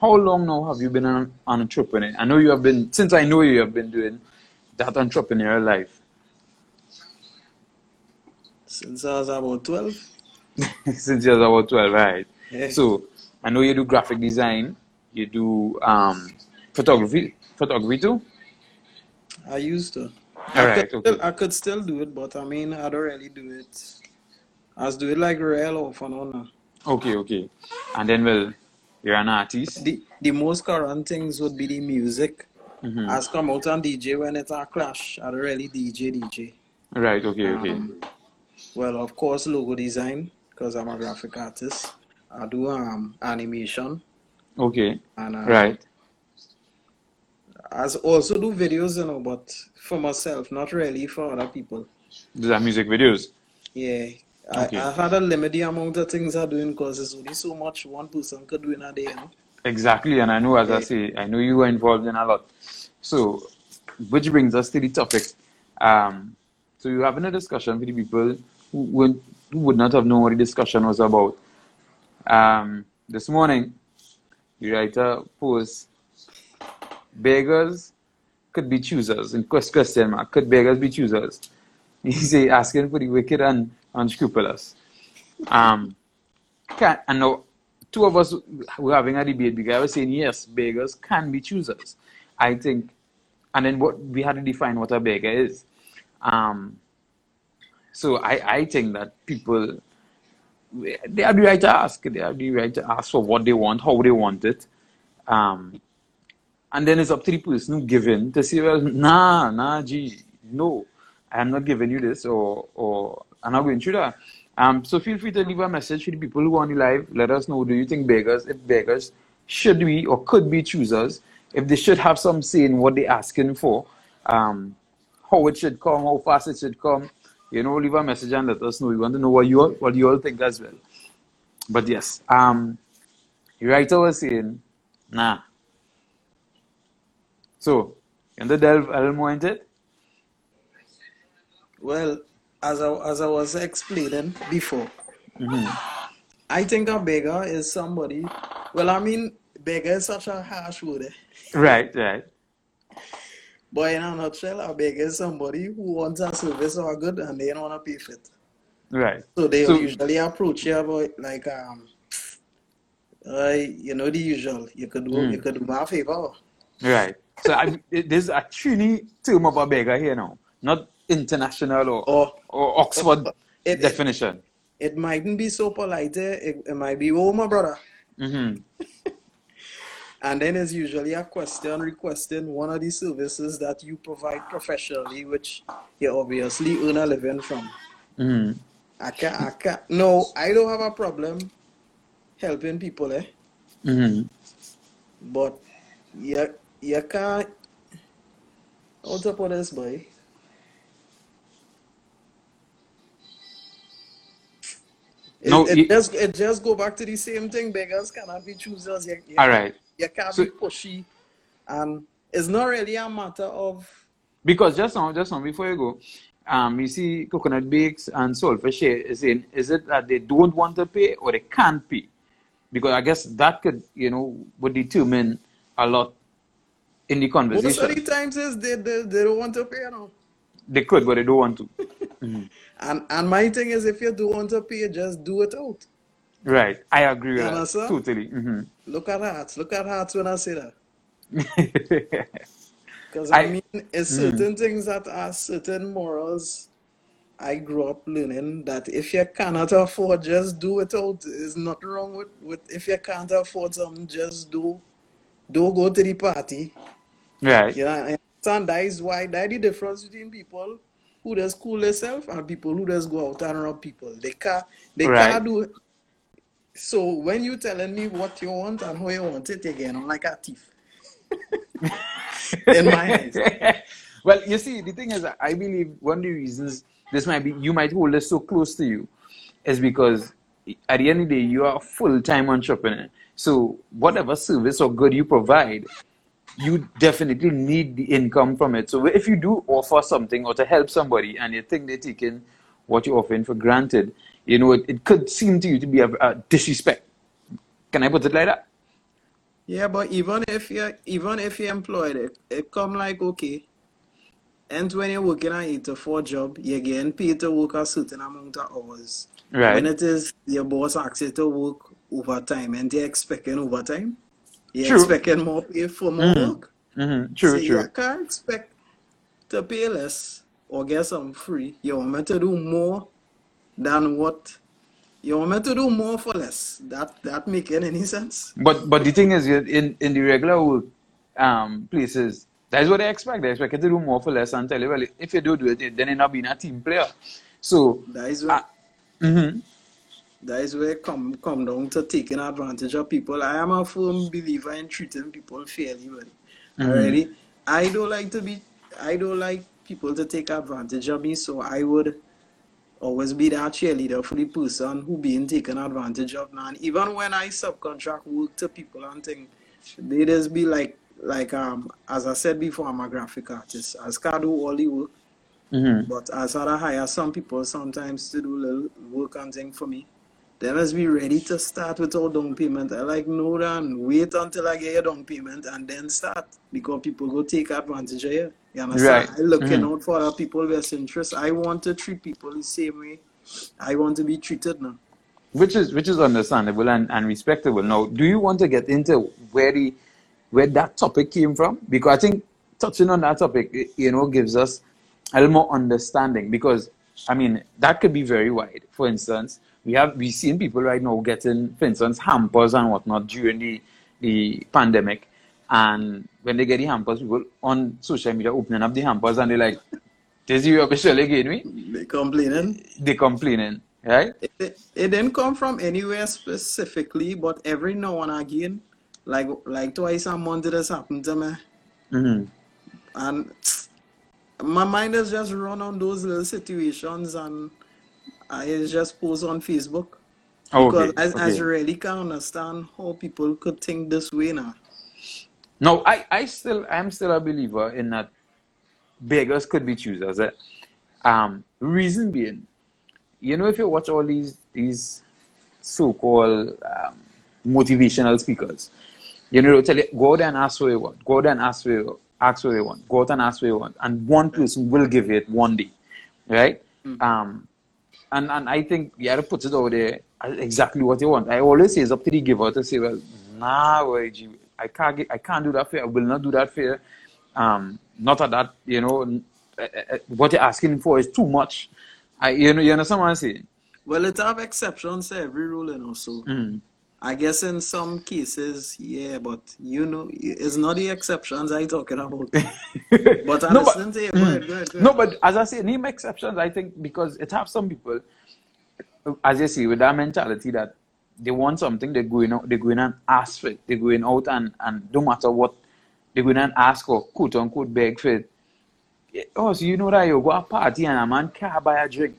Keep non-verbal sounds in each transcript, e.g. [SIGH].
how long now have you been an, an entrepreneur? I know you have been since I know you, you have been doing that entrepreneurial life. Since I was about 12. [LAUGHS] since you was about 12, right? Yeah. So I know you do graphic design, you do um, photography, photography too. I used to. All I right, could, okay. still, I could still do it, but I mean, I don't really do it. I was doing like real often on now. Okay, okay. And then, well, you're an artist. The, the most current things would be the music. Mhm. As come out on DJ when it's a clash. I don't really DJ DJ. Right, okay, okay. Um, well, of course, logo design because I'm a graphic artist. I do um animation Okay, and uh, right. I also do videos, you know, but for myself, not really for other people. These are music videos. Yeah, Okay. I have had a limited amount of things I'm doing because there's only so much one person could do in a day. You know? Exactly, and I know, as I say, I know you were involved in a lot. So, which brings us to the topic. Um, so, you're having a discussion with the people who would, who would not have known what the discussion was about. Um, this morning, the writer post beggars could be choosers in question mark could beggars be choosers [LAUGHS] he say asking for the wicked and unscrupulous um can and now two of us were having a debate because I was saying yes beggars can be choosers. I think and then what we had to define what a beggar is. Um so I I think that people they have the right to ask. They have the right to ask for what they want how they want it. Um and then it's up to the person who giving to say, well, nah, nah, gee, no, I'm not giving you this, or or I'm not going through that. Um, so feel free to leave a message for the people who are on the live. Let us know. Do you think beggars, if beggars should be or could be choosers, if they should have some say in what they're asking for, um, how it should come, how fast it should come. You know, leave a message and let us know. We want to know what you all, what you all think as well. But yes, um, the writer was saying, nah. So, can they delve a little more into it? Well, as I, as I was explaining before, Mm-hmm. I think a beggar is somebody. Well, I mean, beggar is such a harsh word. eh? Right, right. But in a nutshell, a beggar is somebody who wants a service or a good and they don't want to pay for it. Right. So they So, usually approach you about like um, uh, you know the usual. You could do you mm, could do a favor. right. So, I, there's a Trini term of a beggar here now, not international or, Or or Oxford it, it definition. it mightn't be so polite. eh, It, it might be, oh my brother. Mm-hmm. [LAUGHS] And then it's usually a question requesting one of the services that you provide professionally, which you obviously earn a living from. Mm-hmm. I can't, I can't. No, I don't have a problem helping people, eh? Mm-hmm. But you, you can't. How to put this, boy? It, No, it y- just it just go back to the same thing. Beggars cannot be choosers. You, you all can't you can't So, be pushy. And it's not really a matter of because just now, just now, before you go, um, you see coconut bakes and saltfish is in, is it that they don't want to pay or they can't pay? Because I guess that could, you know, would determine a lot in the most of the conversation. times is they, they, they don't want to pay you know. They could, but they don't want to. hmm [LAUGHS] And and my thing is if you do want to pay, just do it out. Right. I agree with You that. Totally. hmm Look at hearts. Look at hearts when I say that. [LAUGHS] Because I I. mean, it's Mm, certain things that are certain morals I grew up learning that if you cannot afford, just do it out. There's nothing wrong with, with if you can't afford something, just do don't go to the party. right. You know, I understand that is why that the difference between people who does cool themselves and people who just go out and rob people. They can't they Right. can't do it. So when you telling me what you want and how you want it again, I'm like a thief [LAUGHS] in my eyes. well, you see, the thing is, I believe one of the reasons this might be, you might hold this so close to you, is because at the end of the day, you are a full time entrepreneur. So, whatever service or good you provide, you definitely need the income from it. So, if you do offer something or to help somebody and you think they're taking what you're offering for granted, you know, it, it could seem to you to be a, a disrespect. Can I put it like that? Yeah, but even if you even if you're employed, it, it come like okay. And when you're working an eight to four job, you're getting paid to work a certain amount of hours. Right. When it is your boss asks you to work overtime and they're expecting overtime, you're True. expecting more pay for more work. Mm-hmm. True, So true. you can't expect to pay less or get some free. You want me to do more than what you want me to do more for less. That that making any sense? But but the thing is, in in the regular work um, places, that's what they expect. They expect you to do more for less and tell you, well, if you do do it, then you're not being a team player. So, That is where uh, mhm. That is where come come down to taking advantage of people. I am a firm believer in treating people fairly well. Mhm. Already. I don't like to be I don't like people to take advantage of me, so I would always be that cheerleader for the person who being taken advantage of. And even when I subcontract work to people and things, they just be like like um as I said before, I'm a graphic artist. I can do all the work, Mhm. but as I hire some people sometimes to do little work and thing for me. They must be ready to start with all down payment. I like no then wait until I get your down payment and then start because people go take advantage of you. You understand? Right. I looking Mhm. out for other people best interest. I want to treat people the same way I want to be treated now. which is which is understandable and, and respectable. Now, do you want to get into where the where that topic came from? Because I think touching on that topic, you know, gives us a little more understanding. Because I mean, that could be very wide. For instance, we have we seen people right now getting, for instance, hampers and whatnot during the the pandemic. And when they get the hampers, people on social media opening up the hampers and they're like, "This is your official again, me?" They complaining. They complaining, right? It, it didn't come from anywhere specifically, but every now and again, like like twice a month, it has happened to me. hmm And my mind has just run on those little situations and I just post on Facebook. Because Okay. I, I really can't understand how people could think this way now. No, I, I still I'm still a believer in that beggars could be choosers. eh. Um, reason being, you know, if you watch all these these so-called um, motivational speakers, you know, they'll tell you go out and ask what you want, go out and ask what you ask what you want, go out and ask what you want, and one person will give it one day, right? Um, and and I think you have to put it over there exactly what you want. I always say it's up to the giver to say, well, nah, YG, I can't get, I can't do that for you. I will not do that for you. Um, not at that, you know, eh, eh, eh, what you're asking for is too much. I, you know, you understand what I'm saying? Well, it have exceptions to every rule, and also. Mm. I guess in some cases, yeah, but you know, it's not the exceptions I'm talking about. [LAUGHS] But I no, but listen to you. Mm. Go ahead, go ahead, no, but as I say, name exceptions. I think because it have some people, as you see, with that mentality that they want something, they go in, out- they go in and ask for it. They go in out and and no matter what, they go in and ask or quote unquote beg for it. Eh, oh, so you know that you go a party and a man can't buy a drink,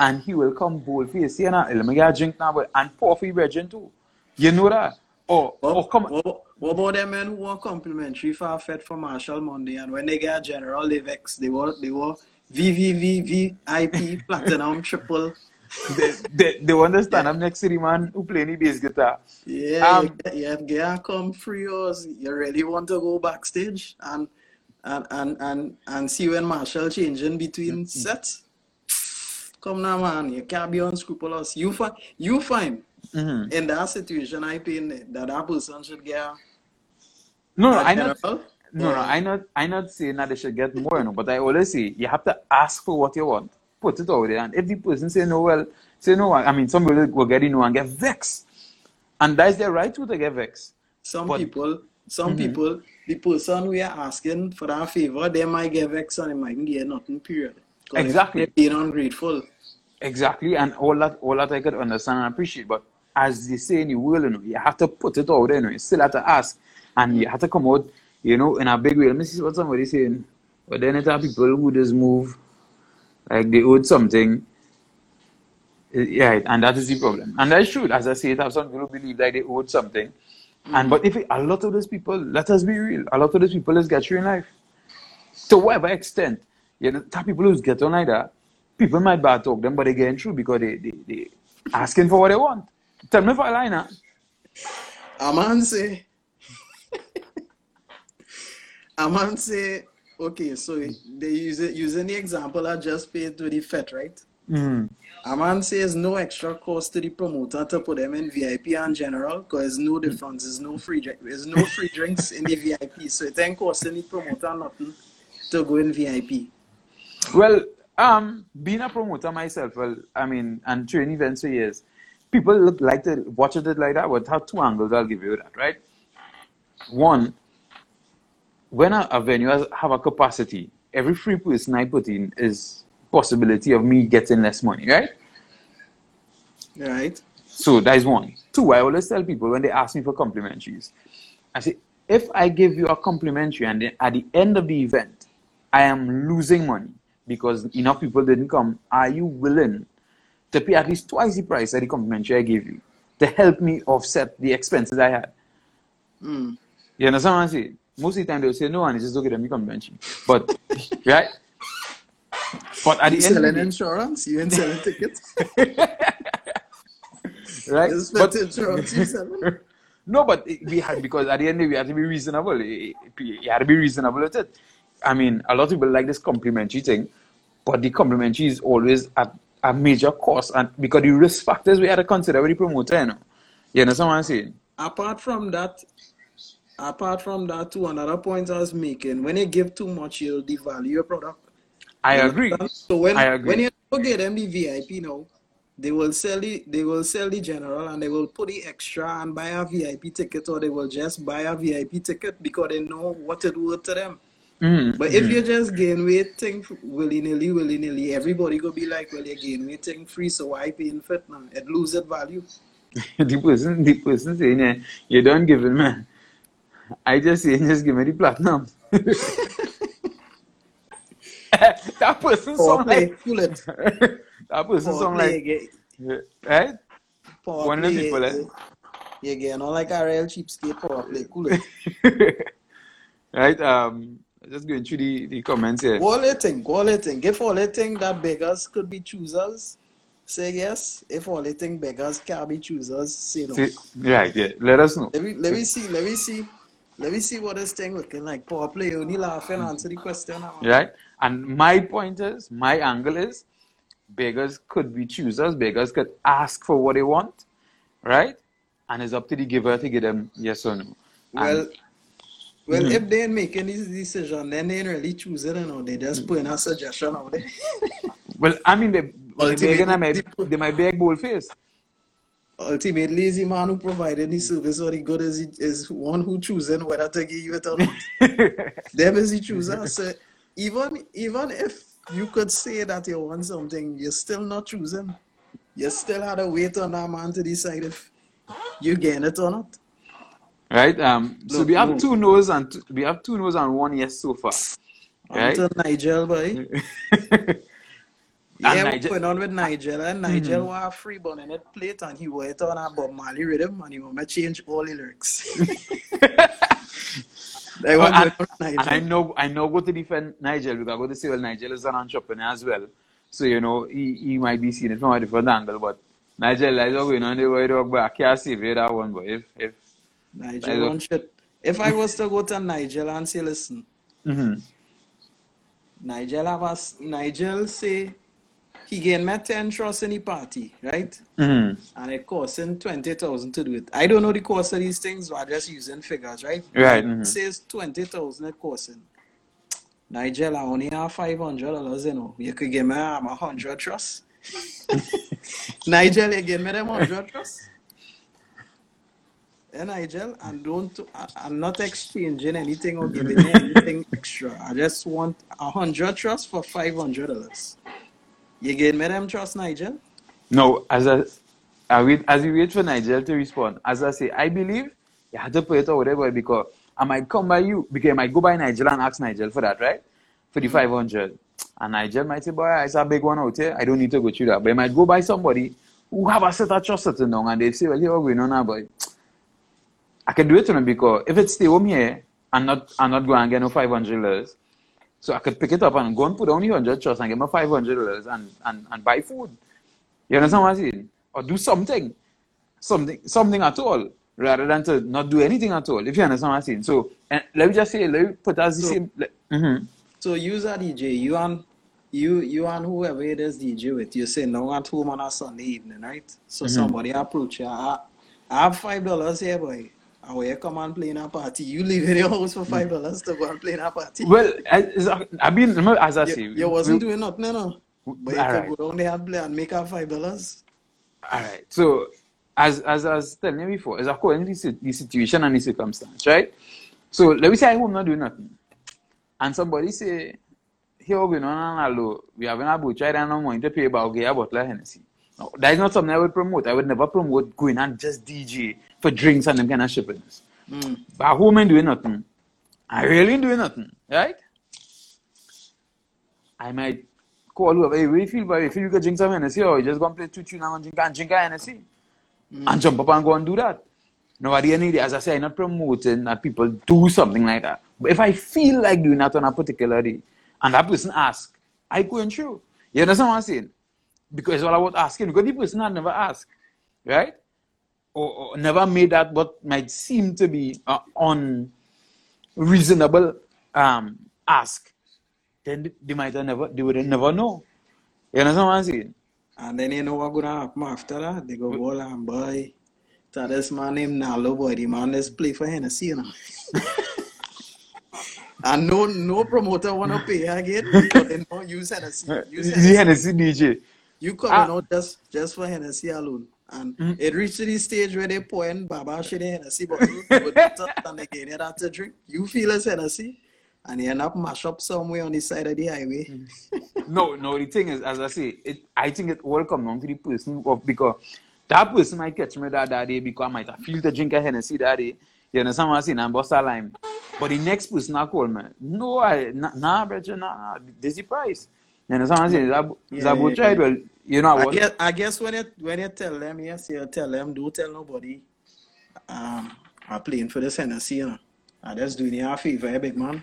and he will come bold face, you know, let me get a drink now, but and pour for your brethren too. You know that? Or or What, come. what, what about them men who want complimentary for fete for Machel Monday and when they get a general they vex, they were they were VVVVIP [LAUGHS] platinum triple. They, they, they understand. I'm next to the man who play the bass guitar. Yeah, you Um, you get come free or you really want to go backstage and and and and, and see when Machel changing between sets. Come now man, you can't be unscrupulous. You find you find mhm. in that situation I think that that person should get No, no, I not. No, no. I not. I not saying that they should get more, you know, but I always say you have to ask for what you want, put it out there, and if the person say no, well, say no. I mean, some people will get in and get vexed, and that's their right to get vexed. Some But people, some mhm, people, the person we are asking for that favor, they might get vexed and they might get nothing, period. They're exactly, being ungrateful. Exactly, and all that, all that I could understand and appreciate. But as they say in the world, you know, you have to put it out there. You, know, you still have to ask, and you have to come out, you know, in a big way. Let me see what somebody's saying. But then it are people who just move like they owed something Yeah, and that is the problem. And I should, As I say, it have some people believe that they owed something. And but if it, a lot of those people, let us be real, a lot of those people is get you in life. To whatever extent, you know, that people who get on like that, people might bad talk them, but they're getting through because they they, they asking for what they want. Tell me if I lie now. A man say, [LAUGHS] a man say, okay, so they use it using the example I just paid to the fete, right? Mm. A man says no extra cost to the promoter to put them in VIP and general because no difference. There's no free drink. There's no free drinks in the VIP, so it ain't costing the promoter nothing to go in VIP. Well, um, being a promoter myself, well, I mean, and training events for years, people look like to watch it like that. But have two angles. I'll give you that, right? One, when a, a venue has have a capacity, every free person I put in is possibility of me getting less money, right? Right. So that is one. Two, I always tell people when they ask me for complimentaries, I say, if I give you a complimentary and then at the end of the event, I am losing money because enough people didn't come, are you willing to pay at least twice the price of the complimentary I gave you to help me offset the expenses I had? Mm. You understand what I'm saying? Most of the time they'll say no and it's just don't get me complimentary. But [LAUGHS] right? But at You the end selling insurance? You ain't selling tickets? [LAUGHS] right? But- insurance [LAUGHS] no, but we had because at the end of the day, we had to be reasonable. You had to be reasonable with it. I mean, a lot of people like this complimentary thing, but the complimentary is always at a major cost, and because the risk factors we had to consider with the promoter, you know. You understand what I'm saying? apart from that, apart from that, too, another point I was making, when you give too much, you'll devalue your product. I You agree. understand? So when I agree. when you go get them the VIP now, they will sell the they will sell the general and they will put the extra and buy a VIP ticket or they will just buy a VIP ticket because they know what it worth to them. Mhm, But if you just gain weight thing willy nilly, willy nilly, everybody go be like, well, you gain weight thing free, so why paying for it now? It loses value. [LAUGHS] the person, the person saying, eh, you don't give it, man. I just say, just give me the platinum. [LAUGHS] that person sound like pull [LAUGHS] that person sound like you right? power One of the people, eh? you, you not like a real cheapskate power play, cool it. right? Um, just going through the, the comments here. Go all they think, go all they think. If all think that beggars could be choosers, say yes. If all think beggars can be choosers, say no. See, right, yeah. Let us know. Let me let me see, let me see, let me see what this thing looking like. Power play, only laughing answer the question. now. Right? And my point is, my angle is, beggars could be choosers. Beggars could ask for what they want, right? And it's up to the giver to give them yes or no. Well, And- well, Mhm. if they ain't making this decision, then they ain't really choosing it, or they just putting a suggestion out there. [LAUGHS] well, I mean, they, they, Ultimately, they, might, the- they might beg bold face. Ultimately, the man who provided the service or the good is, is one who choosing whether to give you it or not. [LAUGHS] Them is the chooser. So even even if you could say that you want something, you're still not choosing. You still had to wait on that man to decide if you gain it or not. Right? Um, so we have two no's and two, we have two no's and one yes so far. Right? Until Nigel, boy. [LAUGHS] And Yeah, Nigel- what's going on with Nigel? And Nigel want a free bun in that plate and he went on a Bob Marley rhythm and he want to change all the lyrics. [LAUGHS] Like what and, going and I know I know go to defend Nigel because I go to say well Nigel is an entrepreneur as well. So you know he, he might be seeing it from a different angle, but Nigel is going on the way dog, but I can't save you that one. But if if Nigel Nigel. want shit. If I was to go to Nigel and say, listen, mhm. Nigel have us Nigel say he gained me 10 trusts in the party, right? Mhm. And it cost him 20,000 to do it. I don't know the cost of these things, but I'm just using figures, right? Right, It mhm. says 20,000 it cost him. Nigel, I only have $500, you know. You could give me um, 100 trusts. [LAUGHS] [LAUGHS] Nigel, you give me them 100 trusts? Yeah, Nigel, and don't, I, I'm not exchanging anything or giving you [LAUGHS] anything extra. I just want a 100 trusts for $500. You give me them trusts, Nigel? No, as I, I wait as we wait for Nigel to respond. As I say, I believe you have to put it or whatever because I might come by you because I might go by Nigel and ask Nigel for that, right? For the mm. five hundred. And Nigel might say, Boy, it's a big one out here. I don't need to go through that. But I might go by somebody who have a set of trust sitting down and they say, Well, here we're going on now, boy. I can do it to them because if it's stay home here and not and not go and get no five hundred dollars, so I could pick it up and go and put down the hundred trust and get my five hundred dollars and, and, and buy food. You understand what I'm saying? Or do something. Something something at all. rather than to not do anything at all. If you understand what I'm saying. So and let me just say, let me put as the So- same. Let, mhm. So you a DJ, you and you you and whoever it is DJ with, you say no at home on a Sunday evening, right? So mm-hmm. somebody approach you, I, I have five dollars here, boy. And when you come and play in a party, you leave in your house for five dollars to go and play in a party. Well, as, I mean, as I say, you, you wasn't we- doing nothing, no. But you could go down there and play and make out five dollars. All right. So, as as I was telling you before, it's according to the, situation and the circumstance, right? So, let me say I'm not doing nothing, and somebody say, "Here we going on and hello, we having a butcher and no money to pay about a bottle of Hennessy." No, that is not something I would promote. I would never promote going and just DJ for drinks and them kind of shippings. Mm. But home ain't doing nothing. I really ain't doing nothing, right? I might call up, hey, what do you feel, boy? You feel you could drink some Hennessy or you just go and play two tune and drink and drink a Hennessy? And jump up and go and do that. No, at the end of the day, as I say, I'm not promoting that people do something like that. But if I feel like doing that on a particular day, and that person asks, I go and show. You understand what I'm saying? Because it's all about asking. Because the person had never asked, right? Or, or never made that what might seem to be uh, unreasonable um, ask, then they might have never, they would never know. You understand what I'm saying? And then you know what gonna happen after that? They go ball and boy. To this man named Naldo boy, the man let's play for Hennessy, you know. [LAUGHS] and no no promoter wanna pay again because they know [LAUGHS] use Hennessy. Hennessy. Hennessy DJ. You coming Ah. out just just for Hennessy alone. And mm. it reached to the stage where they pouring Baba shit in Hennessy with [LAUGHS] water and they get it out to drink. You feel it's Hennessy and you end up mash up somewhere on the side of the highway. Mm. No, no, the thing is, as I say, it, I think it all comes down to the person of, because that person might catch me that, that day because I might have feel to drink a Hennessy that day. You understand what I'm saying? And bust a lime. But the next person I call me, no, I, nah, nah, brother, nah, this is the price. You understand what I'm saying? It's Yeah, about yeah, yeah. You know I what? guess, I guess when you when you tell them, yes, you tell them, don't tell nobody. Um, I'm playing for the Hennessy, you know. I just doing you a favor, eh, big man.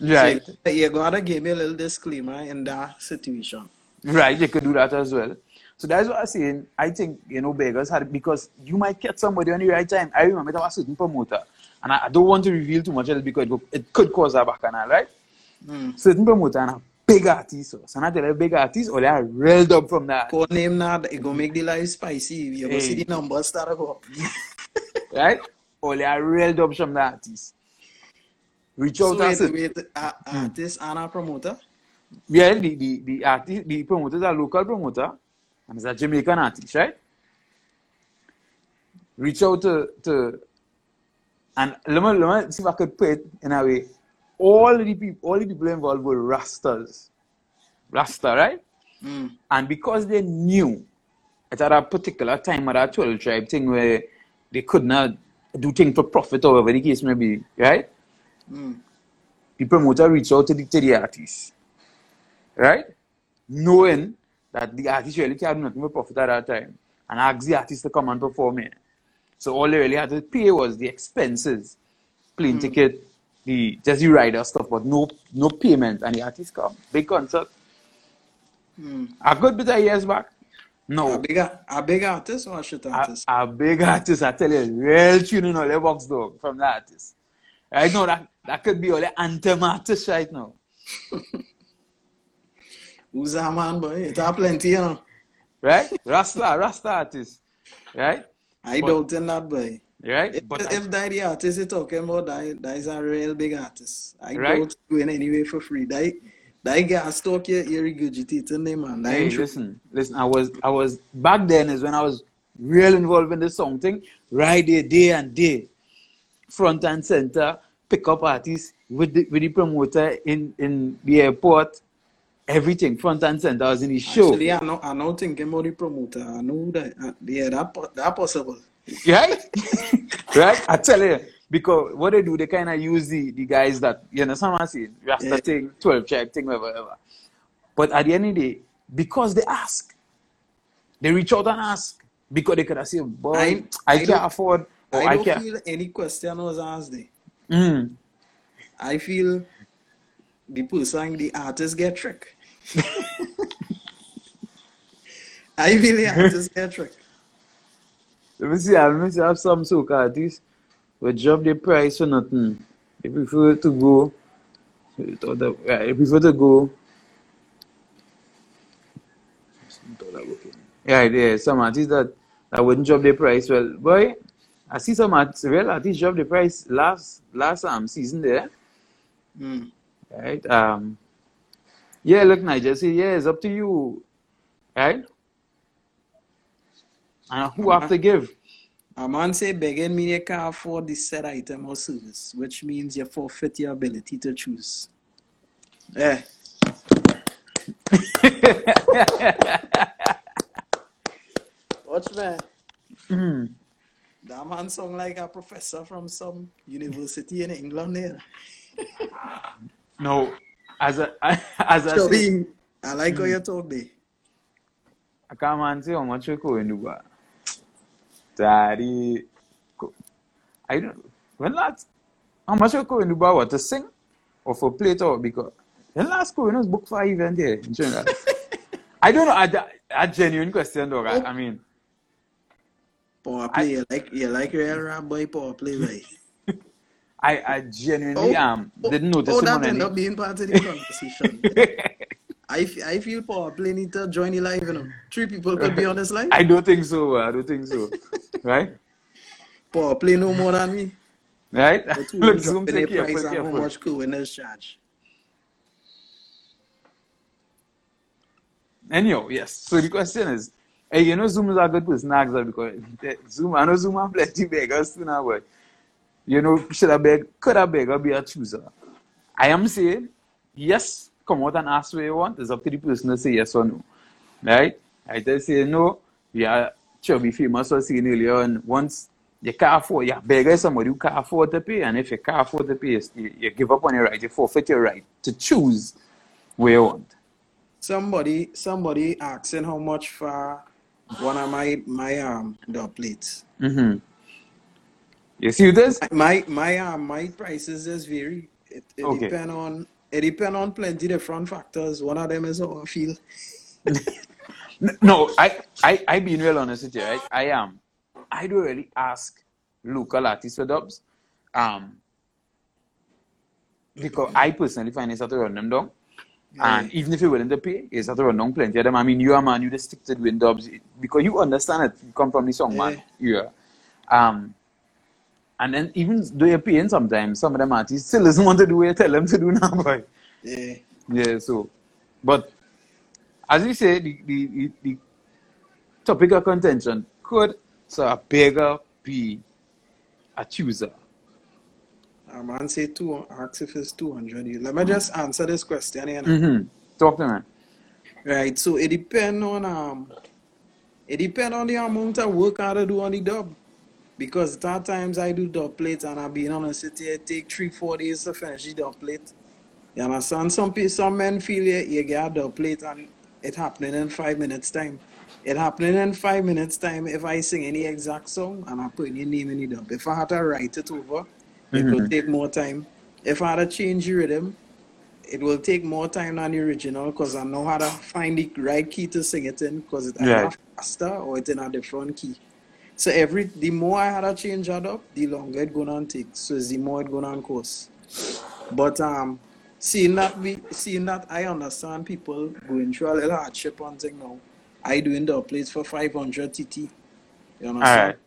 Right, So you gotta give me a little disclaimer in that situation. right, you could do that as well. So that's what I'm saying. I think, you know, beggars had because you might catch somebody on the right time. I remember there was a certain promoter, and I, I don't want to reveal too much because it, go- it could cause a bacchanal, right? Mm. certain promoter and big artist. So, so not tell a big artist or they are railed up from that. Code name now, it gonna make the life spicy. You go see Hey. the numbers start go up. [LAUGHS] Right? Or they are railed up from the artist. Reach So out and wait, say, wait, uh, artist and a promoter. yeah, the, the, the artist, the promoter is a local promoter and it's a Jamaican artist, right? Reach out to, to and let me, let me see if I could put it in a way. All the people, all the people involved were Rastas. Rasta, right? Mm. And because they knew at a particular time at that 12 tribe thing where they could not do things for profit or whatever the case may be, right? Mm. The promoter reached out to the, to the artist, right? Knowing that the artist really can't do nothing for profit at that time and asked the artist to come and perform it. So all they really had to pay was the expenses, plane ticket, the just the rider stuff, but no no payment. And the artist come, big concert. Mm. A good bit of years back. A No, big, a big artist or a shit artist? a big artist, I tell you, real tune in all the box dog from the artist. Right now, that, that could be all the anthem artist right now. [LAUGHS] Who's that man, boy? It's a plenty, you know. Right? Rasta, Rasta artist. Right? I But- doubt in that, boy. Right? If, But I- if that the artist you're talking about, that, that is a real big artist. I Right. doubt in anyway for free. That, that guy talk you, you regurgitating them, man. That hey, listen, listen, I was, I was, back then is when I was real involved in the song thing, right there, day and day. Front and center, pick up artists with the, with the promoter in, in the airport, everything, front and center. I was in the show. Actually, I know, I know thinking about the promoter. I know that, uh, yeah, that, that possible. Right? [LAUGHS] right? I tell you, because what they do, they kind of use the, the guys that, you know, what I'm saying? Rasta Yeah. thing, 12 check thing, whatever, whatever. But at the end of the day, because they ask, they reach out and ask, because they could have said, boy, I, I- I can't afford, I I, don't can't. feel any question was asked there. Mm. I feel the person, the artist get tricked. [LAUGHS] I feel the artist get tricked. Let me see, let me see, have some soca artists will drop the price for nothing. They prefer to go, they prefer to go. Yeah, yeah, some artists that, that wouldn't drop the price. Well, boy, I see some artists, real artists drop the price last last um season there. Mm. Right? Um yeah, look, Nigel, say yeah, it's up to you. Right? And who have to give? A man say begging me you can't afford the said item or service, which means you forfeit your ability to choose. Eh. [LAUGHS] Watch man. Hmm. That man sound like a professor from some university in England there. [LAUGHS] No, as a [LAUGHS] as I say, Chubby, I like how you told me. I can't man say how much you go into bar. Daddy, I don't. When last, how much you go into bar? What to sing or for play or because when last go, you know, book for event here in Trinidad. [LAUGHS] I don't know. I, I genuine question, dog. I, I mean, Power play, you like you like real rap boy power play, right? [LAUGHS] I I genuinely um didn't notice oh, him that on end any. up being part of the conversation. [LAUGHS] I, I feel power play need to join the live, you know. Three people could be on this live. [LAUGHS] I don't think so. I don't think so. [LAUGHS] Right? Power play no more than me. Right? [LAUGHS] Look, zoom, in take the price careful, and how much co-winners charge. Anyhow, yes. So the question is, hey, you know, Zoom is a good person that because eh, Zoom, I know Zoom have plenty beggars too now, but you know, should a beg, could a beggar be a chooser? I am saying, yes, come out and ask what you want. It's up to the person to say yes or no. Right? I just say no, we are chubby famous was saying earlier on, once you can't afford, you beggar is somebody who can't afford to pay, and if you can't afford to pay, you, you give up on your right, you forfeit your right to choose where you want. Somebody somebody asking how much for one of my my um dub plates. Mm-hmm. You see this? My my um my prices just vary. It, it Okay. depend on it depend on plenty different factors. One of them is how I feel. [LAUGHS] No, I, I, I being real honest with you, right? I am. I don't really ask local artists for dubs. Um, because I personally find it's have to run them down. And even if you're willing to pay, it's have to run down plenty of them. I mean, you are man, you just stick to doing dubs because you understand it. You come from the song, man. Yeah. Um, and then even though you're paying sometimes, some of them artists still doesn't want to do what you tell them to do now, [LAUGHS] boy. Yeah. Yeah, so, but as we say, the, the, the, the topic of contention could so a beggar be a chooser? A man say two ask if it's two hundred. Let me just answer this question here. Mm-hmm. Talk to me. Right, so it depend on um it depend on the amount of work I do on the dub. Because at times I do dub plates and I be on a city, it take three, four days to finish the dub plate. You understand? Some people some men feel you, you get a dub plate and it happening in five minutes time. It happening in five minutes time if I sing any exact song and I put your name in the dub. If I had to write it over, it will mm-hmm. take more time. If I had to change the rhythm, it will take more time than the original because I know how to find the right key to sing it in because it's Right. faster or it's in a different key. So every the more I had to change that up, the longer it gonna take. So it's the more it gonna cost. But um seeing that we seeing that I understand people going through a little hardship on thing now. I doing the plates for five hundred TT. You understand? Alright.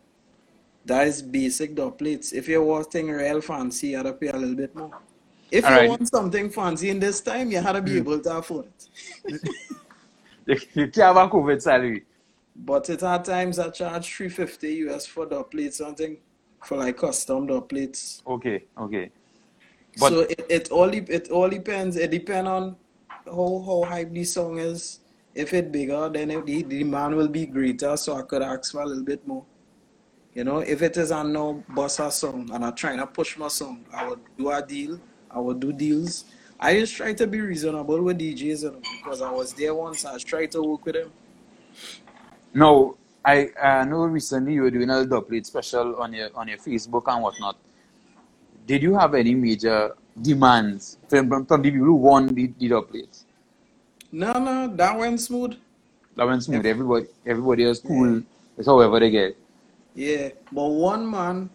That is basic dub plates. If you want thing real fancy, you had to pay a little bit more. If you Alright. want something fancy in this time, you had to be able to afford it. You, [LAUGHS] you can't have a COVID salary. But it had times I charge 350 US for the plates, something for like custom dub plates. Okay, okay. But so it, it all it all depends. It depends on how how hype the song is. If it bigger, then it, the the demand will be greater. So I could ask for a little bit more. You know, if it is a no bossa song and I'm trying to push my song, I would do a deal. I would do deals. I just try to be reasonable with DJs you know, because I was there once. I tried to work with them. No, I uh, know recently you were doing a dub plate special on your on your Facebook and whatnot. Did you have any major demands from, from, the people who won the, the plates? No, no, that went smooth. That went smooth. Everybody everybody was cool. It's however they get. Yeah, but one man,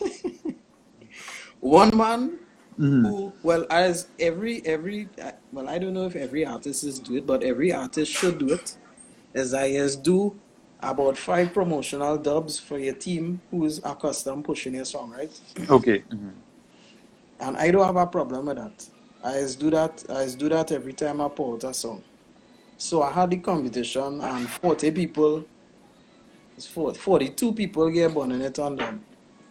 [LAUGHS] one man Mm-hmm. who, well, as every every, uh, well, I don't know if every artist is do it, but every artist should do it. Is I just do about five promotional dubs for your team who's accustomed pushing your song, right? Okay. Mm-hmm. And I don't have a problem with that. I just do that. I just do that every time I put out a song. So I had the competition, and 40 people, it's 40, 42 people get burning it on them.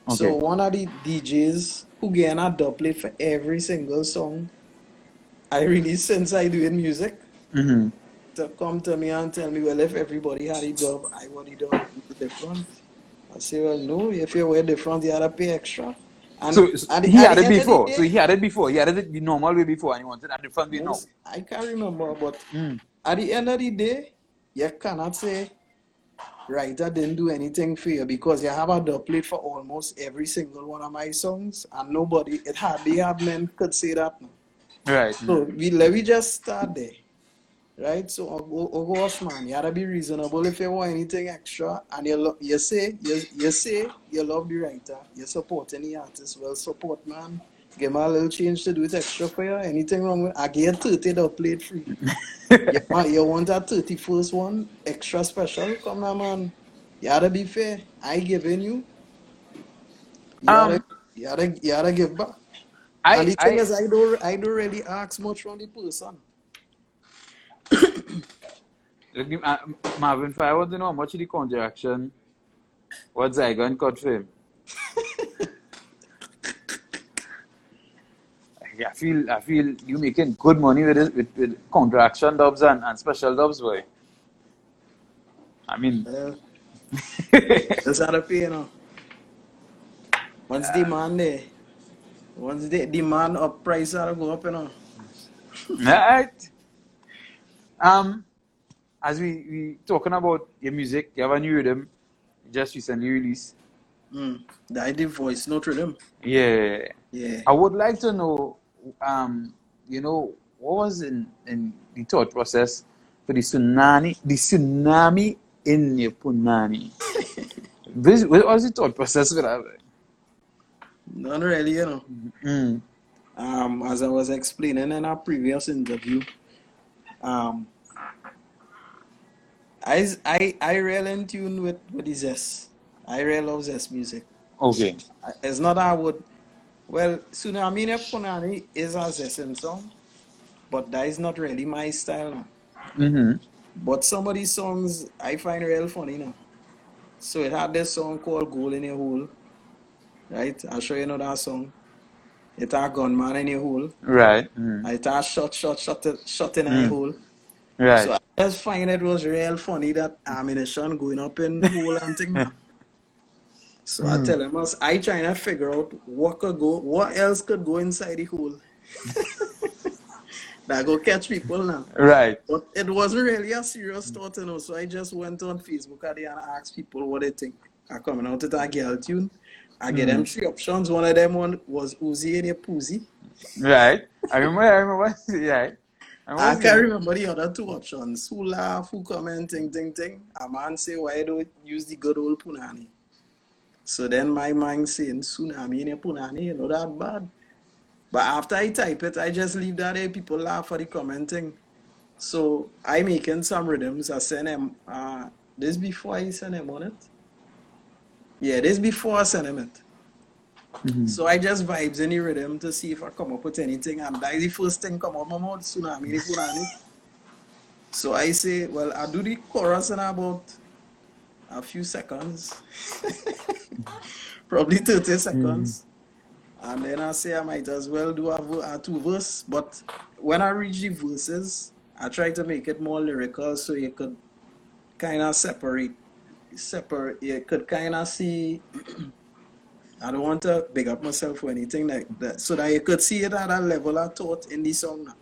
Okay. So one of the DJs who get a dub plate for every single song I release since I doing music Mm-hmm. To come to me and tell me, well, if everybody had a job, I want the dub different. I say, well, no, if you were different, you had to pay extra. And So, so the, he had it end of the before. So he had it before. He had it the normal way before, and he wanted a different way now. most, I can't remember, but Mm. at the end of the day, you cannot say writer didn't do anything for you because you have a dub plate for almost every single one of my songs, and nobody, it hardly have men could say that now. Right. So we let me just start there, right? So Ogo Ogo man, you gotta be reasonable if you want anything extra, and you you say you, you say you love the writer, you support any artist, well support man. Give me a little change to do it extra for you. Anything wrong with I get thirty dub plate free. you, [LAUGHS] want, you want that thirty first one extra special? Come on, man. You gotta be fair. I giving you. You gotta, Um, you gotta, you gotta give back. I, And the thing I, is, I don't, I don't really ask much from the person. Uh, Marvin, I want to know how much of the contraction what Zygon cut for him. I feel I feel you making good money with it with, with contraction dubs and, and special dubs, boy. I mean Well, [LAUGHS] that's how pay, you know. Once demand there, once the demand up, price to go up, you know. Right. Um, as we we talking about your music, you have a new rhythm just recently released. Mm. The voice, not rhythm. Yeah. Yeah. I would like to know, um, you know, what was in, in the thought process for the tsunami, the tsunami in your punani. [LAUGHS] This- what was the thought process for that? None really, you know. Mm. Um, as I was explaining in our previous interview, um, I, I, I real in tune with, with the Zess. I real love Zess music. Okay. It's not I would, well, Tsunami Ne Punani is a Zestin song, but that is not really my style now. Mm-hmm. But some of these songs I find real funny now. So it had this song called Goal in a Hole, right? I'll show you another song. It had Gunman in a Hole. Right. Mm. It had Shot, Shot, Shot, Shot in a Mm. Hole. Right. So I just find it was real funny that ammunition going up in the hole and thing. [LAUGHS] So I Mm. tell him, I trying to figure out what could go, what else could go inside the hole [LAUGHS] that go catch people now. Right. But it wasn't really a serious thought, you know. So I just went on Facebook and asked people what they think are coming out with a girl tune. I get them three options. One of them one was Uzi and a Poozy. Right. I remember. I remember. [LAUGHS] Right. I can't remember the other two options. Who laugh, who comment, ting, ting, ting. A man say, why don't use the good old punani? So then my mind saying, tsunami in a punani, you know that bad. But after I type it, I just leave that there. People laugh for the commenting. So I making some rhythms. I send them, uh, this before I send them on it. Yeah, this before I send them it. Mhm. So I just vibes any rhythm to see if I come up with anything. And that is the first thing come up my mouth, tsunami, punani. So I say, well, I do the chorus in about a few seconds, [LAUGHS] probably 30 seconds. And then I say I might as well do a, a two verse. But when I reach the verses, I try to make it more lyrical so you could kind of separate, separate, you could kind of see. I don't want to big up myself or anything like that, so that you could see it at a level of thought in the song now.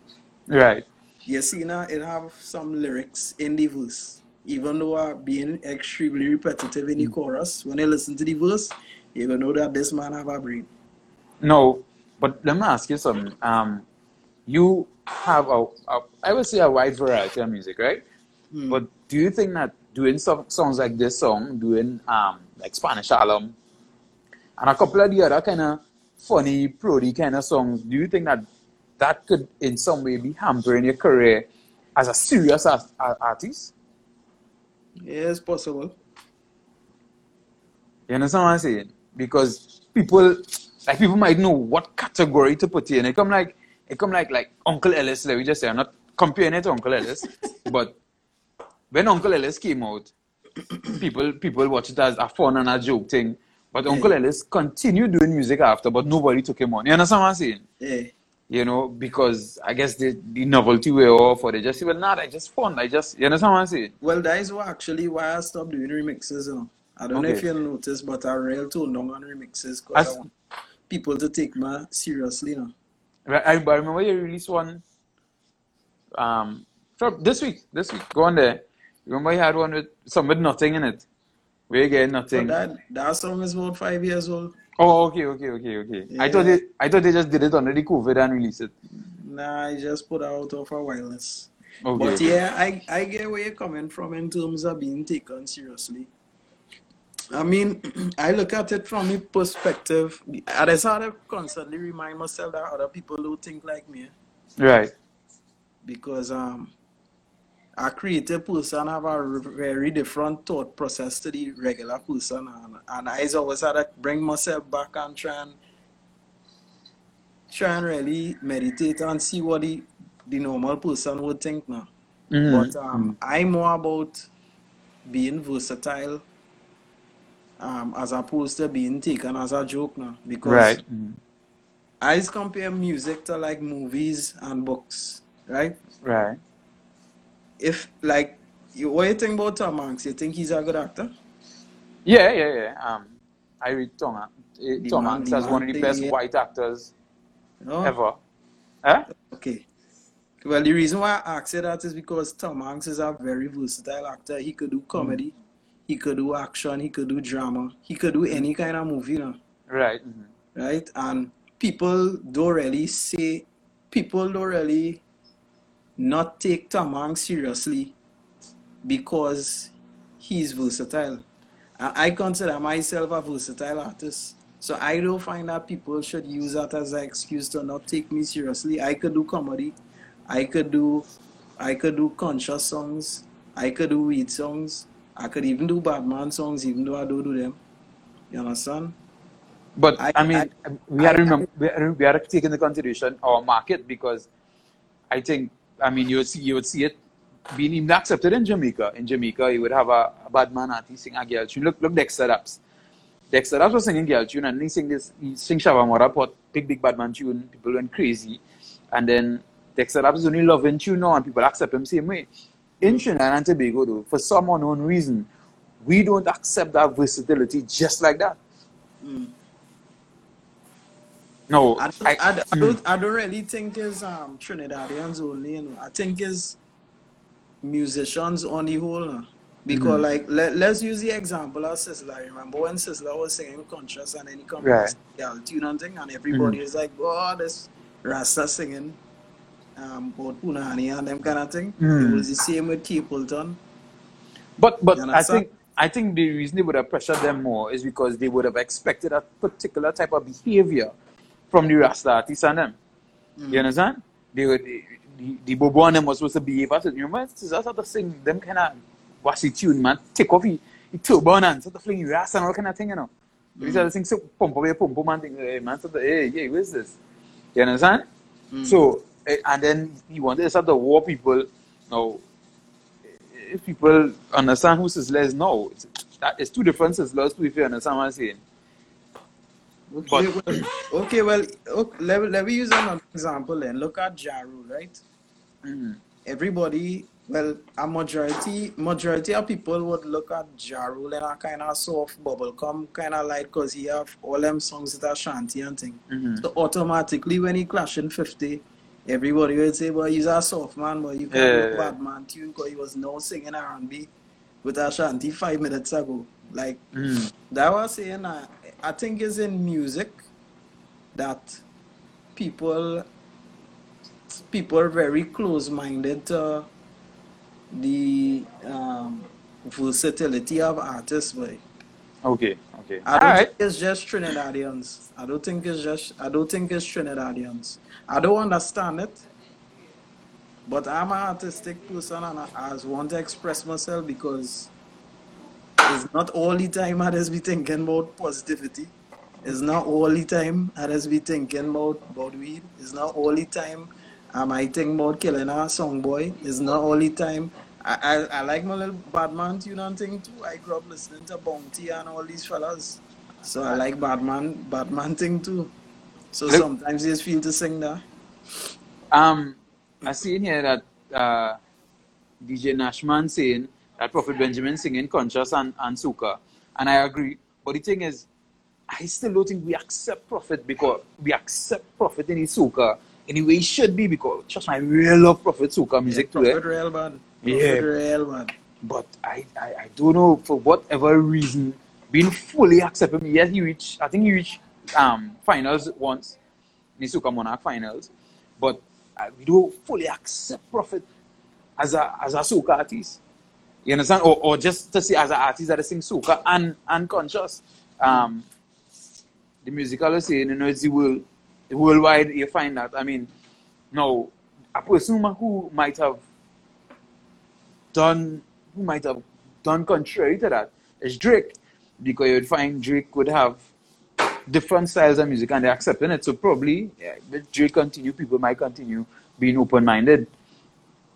Right. You see now it have some lyrics in the verse. Even though I'm being extremely repetitive in the chorus, when you listen to the verse, you will know that this man have a brain. No, but let me ask you something. Um, you have a, a I would say a wide variety of music, right? Hmm. But do you think that doing some songs like this song, doing um like Spanish Harlem, and a couple of the other kind of funny, prody kind of songs, do you think that that could in some way be hampering your career as a serious as, artist? Yeah, it's possible. You understand what I'm saying? Because people, like people might know what category to put in. It come like, it come like like Uncle Ellis. Let me just say, I'm not comparing it to Uncle Ellis, [LAUGHS] but when Uncle Ellis came out, [CLEARS THROAT] people people watch it as a fun and a joke thing. But Yeah. Uncle Ellis continued doing music after, but nobody took him on. You understand what I'm saying? Yeah. You know, because I guess the, the novelty wear off, or they just say, well, nah, that's just fun. I just, you understand what I'm saying? Well, that is what actually why I stopped doing remixes. You know, I don't know if Okay. you noticed, but I real too long on remixes because I As- want people to take me seriously. You know. Right, I, I remember you released one um this week. This week. Go on there. Remember you had one with some with nothing in it. You get But nothing. that that song is about five years old. Oh, okay, okay, okay, okay. I thought Yeah. they I thought they just did it under the COVID and released it. Nah, I just put out of a wireless. Okay. But yeah, I, I get where you're coming from in terms of being taken seriously. I mean, [CLEARS THROAT] I look at it from a perspective. I just had to constantly remind myself that other people don't think like me. Right. Because um, a creative person have a very different thought process to the regular person. And, and I always had to bring myself back and try and, try and really meditate and see what the, the normal person would think now. Mhm. But um, I'm more about being versatile um, as opposed to being taken as a joke now. Because Right. Mhm. I compare music to like movies and books, right? Right. If like, you, what you think about Tom Hanks? You think he's a good actor? Yeah, yeah, yeah. Um I read Tom, eh, Tom man- Hanks as one of the best yeah. white actors No? ever. Huh? Okay. Well, the reason why I ask you that is because Tom Hanks is a very versatile actor. He could do comedy, he could do action, he could do drama, he could do any kind of movie, you know. Right. mhm. right? And people don't really say, people don't really not take Tom Hanks seriously because he's versatile. I consider myself a versatile artist. So I don't find that people should use that as an excuse to not take me seriously. I could do comedy, I could do I could do conscious songs, I could do weed songs, I could even do Batman songs even though I don't do them. You understand? But I- I, mean, I- we I- remember, we had to, we had to take into consideration our market because I think, I mean, you would see, you would see it being even accepted in Jamaica. In Jamaica, you would have a, a bad man artist sing a girl tune. Look, look, Dexta Daps. Dexta Daps was singing girl tune, and he sing this, he sing Shabba Madda Pot, big, big bad man tune. People went crazy, and then Dexta Daps is only loving tune now, and people accept him same way. In Trinidad and Tobago, though, for some unknown reason, we don't accept that versatility just like that. Mm. No, I don't, I, I, don't- I don't, I don't really think it's um, Trinidadians only. You know. I think it's musicians on the whole. Because, Mhm. like, let, let's use the example of Sizzla. Remember when Sizzla was singing Conscious and then he comes Right. girl tune and thing, and everybody is like, oh, this Rasta singing um, about Punani and them kind of thing. Mm. It was the same with Capleton. But but I think I think the reason they would have pressured them more is because they would have expected a particular type of behavior from the Rasta artists and them. Mm. You understand? They would the, the, the Bobo and them was supposed to behave as it. You remember that's how to sing them kind of wassy tune, man. Take off the, the turban and sort of fling your ass and all kind of thing, you know. Mm. started sing so pump away, pump pump and thing, hey man, sort of, hey, hey, where's this? You understand? Mm. So eh, and then he wanted to start to war people. Now if people understand who Sizzla is now, it's, that, it's two different Sizzlas too, if you understand what I'm saying. Okay, well, okay, well, okay, let, let me use another example then. Look at Jaru, right? Mhm. everybody well a majority majority of people would look at Jaru and in a kind of soft bubblegum kind of light because he have all them songs that are shanty and thing. Mhm. So automatically when he clash in 50, everybody would say, well, he's a soft man, but you can't Yeah. do bad man tune because he was now singing R&B with a shanty five minutes ago. Like Mhm. that was saying uh, I think it's in music that people people are very close minded to the um, versatility of artists, boy. Okay, okay. I don't right. think it's just Trinidadians. I don't think it's just I don't think it's Trinidadians. I don't understand it. But I'm an artistic person and I, I just want to express myself because it's not all the time I just be thinking about positivity. It's not all the time I just be thinking about, about weed. It's not all the time I might think about killing our song boy. It's not all the time. I, I, I like my little Batman tune and thing too. I grew up listening to Bounty and all these fellas. So I like Batman Batman thing too. So Look- sometimes you just feel to sing that. Um, I see in here that uh, DJ Nashman saying that Prophet Benjamin singing Conscious and, and Soca. And I agree. But the thing is, I still don't think we accept Prophet because we accept Prophet in his Soca in the way he should be because trust me, I really love Prophet Soca music yeah, too. Prophet real bad. Yeah. Real bad. But I, I, I don't know for whatever reason, being fully accepted. Yes, he reached I think he reached um finals once, in the Soca Monarch finals. But uh, we don't fully accept Prophet as a as a soca artist. You understand? Or, or just to see as an artist that sing soca and and conscious. Um the musical is saying, you know, it's the world worldwide you find that. I mean, now a person who might have done who might have done contrary to that is Drake. Because you'd find Drake would have different styles of music and they're accepting it. So probably yeah, Drake continue, people might continue being open minded.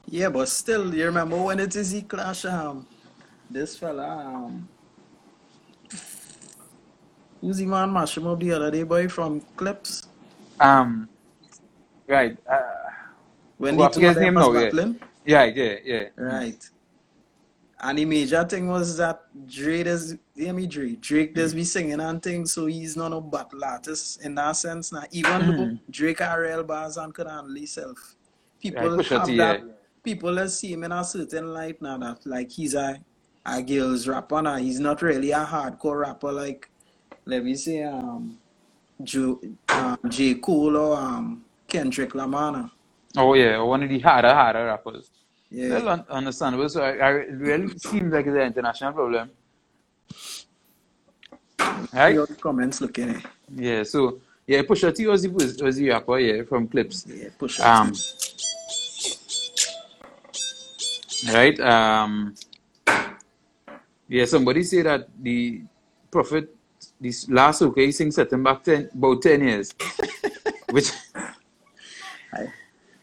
Yeah, but still, you remember when it is he clash um this fella um who's the man mash him up the other day boy from Clipse? Um right. Uh, When Well, the two of his them name was now, yeah. yeah, yeah, yeah. Right. And the major thing was that Drake does hear me Drake. Drake does be singing and things, so he's not a battle artist in that sense. Now even though Drake are real bars and could handle himself. People Right, have that yeah. People that see him in a certain light now that like he's a a girl's rapper now. He's not really a hardcore rapper like let me say um Joe, um, J. Cole or um Kendrick Lamar. Oh yeah, one of the harder, harder rappers. Yeah. Well, un- understandable. So I, I really seems like it's an international problem. Right? Your comments looking at Yeah, so yeah, Pusha T was the was, the rapper, yeah, from Clipse. yeah, push Um right? Um yeah, somebody say that the prophet this last okay sing set him back ten about ten years. [LAUGHS] Which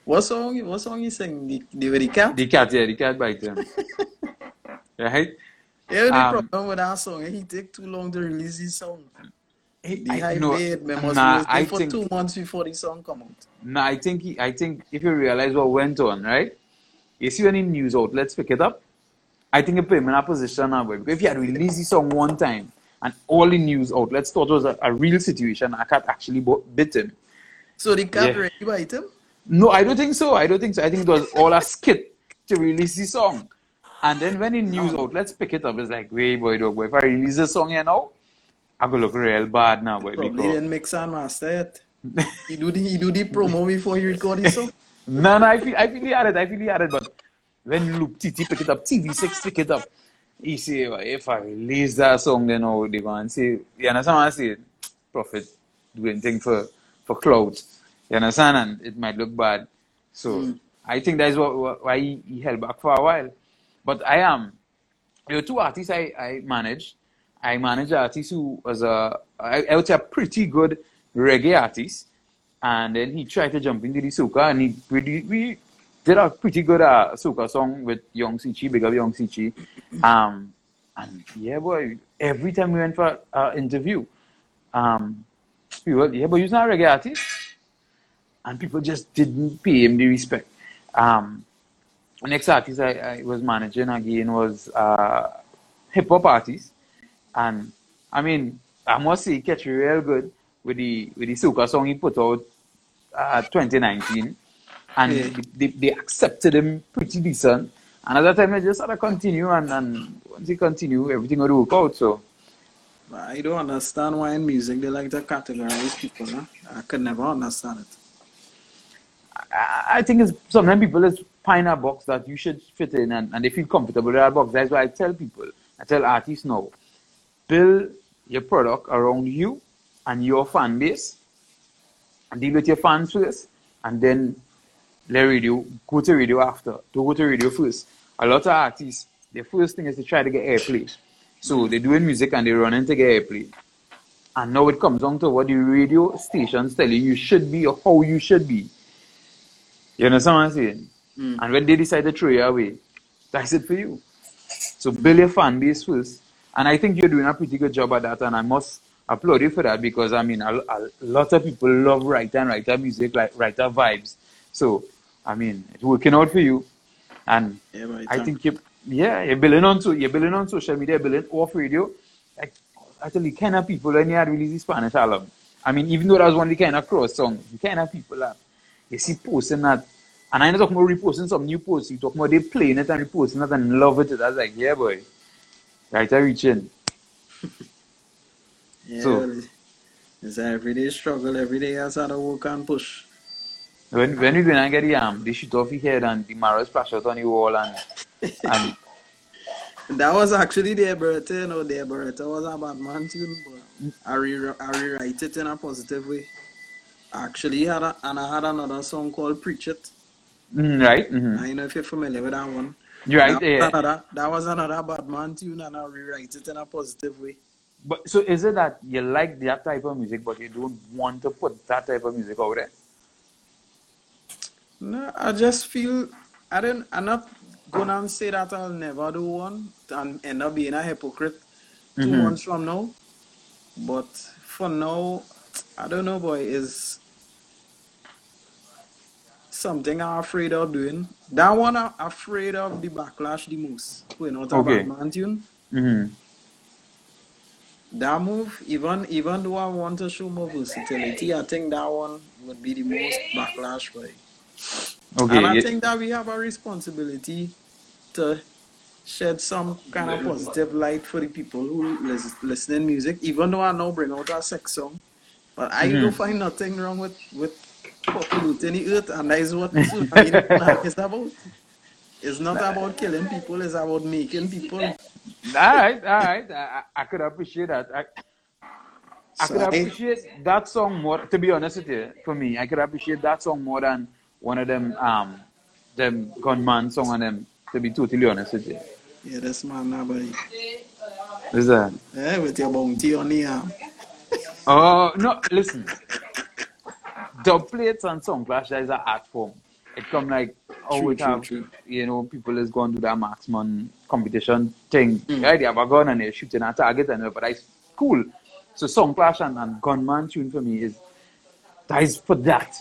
What song? What song you sing? The the, the cat? the cat, yeah, the cat bite him. [LAUGHS] right? Yeah, the Um, problem with that song, he take too long to release his song. The I- no, bid, nah, I for think two months before the song come out. No, I think he, I think if you realize what went on, right? You see any news outlets pick it up. I think it put him in a position now, boy. Because if he had released the song one time and all the news outlets thought it was a, a real situation, I can't actually bit him. So the cat Yeah. ready bite him? No, I don't think so. I don't think so. I think it was all a skit to release the song. And then when the news outlets pick it up, it's like, wait, boy, dog, boy, if I release the song here now, I go look real bad now, boy. Probably Because didn't mix and master yet. He do the he do the promo before he record the song. No, no, I feel, I feel he had it, I feel he had it, but when Loop TT pick it up, TV6 pick it up, he say, well, if I release that song, then oh, they going to say, you understand what I say? Prophet doing thing for, for clout. You understand? And it might look bad. So hmm. I think that's what, what, why he, he held back for a while. But I am, there were two artists I, I managed. I managed an artist who was a, I, I would say a pretty good reggae artist. And then he tried to jump into the soca and he pretty, we did a pretty good uh, song with Young Sichi, big up Young Sichi. Um, and yeah, boy, every time we went for an interview, um, people, yeah, but he's not a reggae artist. And people just didn't pay him the respect. Um, next artist I, I was managing again was uh, hip hop artist. And I mean, I must say, he catch real good with the with the song he put out uh, 2019, and Yeah. they, they accepted him pretty decent. And at that time, I just had to continue, and, and once he continue, everything would work out. So I don't understand why in music they like to categorize people. Huh? I could never understand it. I, I think it's sometimes people is find a box that you should fit in and, and they feel comfortable with that box. That's why I tell people, I tell artists now, build your product around you and your fan base deal with your fans first and then let radio go to radio after. To go to radio first. A lot of artists, the first thing is to try to get airplay. So they're doing music and they're running to get airplay. And now it comes down to what the radio stations tell you you should be or how you should be. You understand what I'm saying? Mm. And when they decide to throw you away, that's it for you. So build your fan base first. And I think you're doing a pretty good job at that. And I must applaud you for that because I mean, a, a lot of people love writer and writer music, like writer vibes. So, I mean, it's working out for you. And Yeah, right. I think you, yeah, you're building on to, you're building on social media, building off radio. Like, actually, kind of people when you had released the Spanish album. I mean, even though that was one of the kind of cross song, the kind of people that you see posting that. And I'm not talking about reposting some new posts, you talking about they playing it and reposting it and love it. That's like, yeah, boy. Right, I reach in. [LAUGHS] Yeah, So- well, it's an everyday struggle. Every day has had to work and push. When when we go and get the arm, they shoot off your head and the marrow splash out on the wall and and [LAUGHS] That was actually the Beretta, you know, the Beretta was a bad man tune, but I, re- I rewrite it in a positive way. Actually, had a, and I had another song called Preach It. mm, right, mm-hmm. I don't know if you're familiar with that one. you're right that, there. was another, that was another bad man tune, and I rewrite it in a positive way. But so is it that you like that type of music, but you don't want to put that type of music out there? No, I just feel I don't. I'm not gonna say that I'll never do one and end up being a hypocrite 2 Mhm. months from now. But for now, I don't know, boy. Is something I'm afraid of doing. That one I'm afraid of the backlash the most. Out a Okay. Batman tune. Mm-hmm. That move, even even though I want to show more versatility, I think that one would be the most backlash for it. Okay. And I yeah. think that we have a responsibility to shed some kind of positive light for the people who lis- listening music, even though I now bring out a sex song. But I Mhm. don't find nothing wrong with, with populating the earth, and that is what [LAUGHS] I mean, is about. It's not about killing people, it's about making people. all right, all right. I, I could appreciate that. I, I So could I- appreciate that song more. To be honest with you, for me, I could appreciate that song more than one of them um them gunman song on them. To be totally honest with you, Yeah, that's my number. is that? Yeah, with your bounty on the arm. [LAUGHS] Oh no! Listen, dub plates and song clash is an art form. It come like oh True, true, have true. you know people is going to that marksman competition thing. Mm. Right, they have a gun and they're shooting a target and but it's cool. So song clash and, and gunman tune for me is that is for that.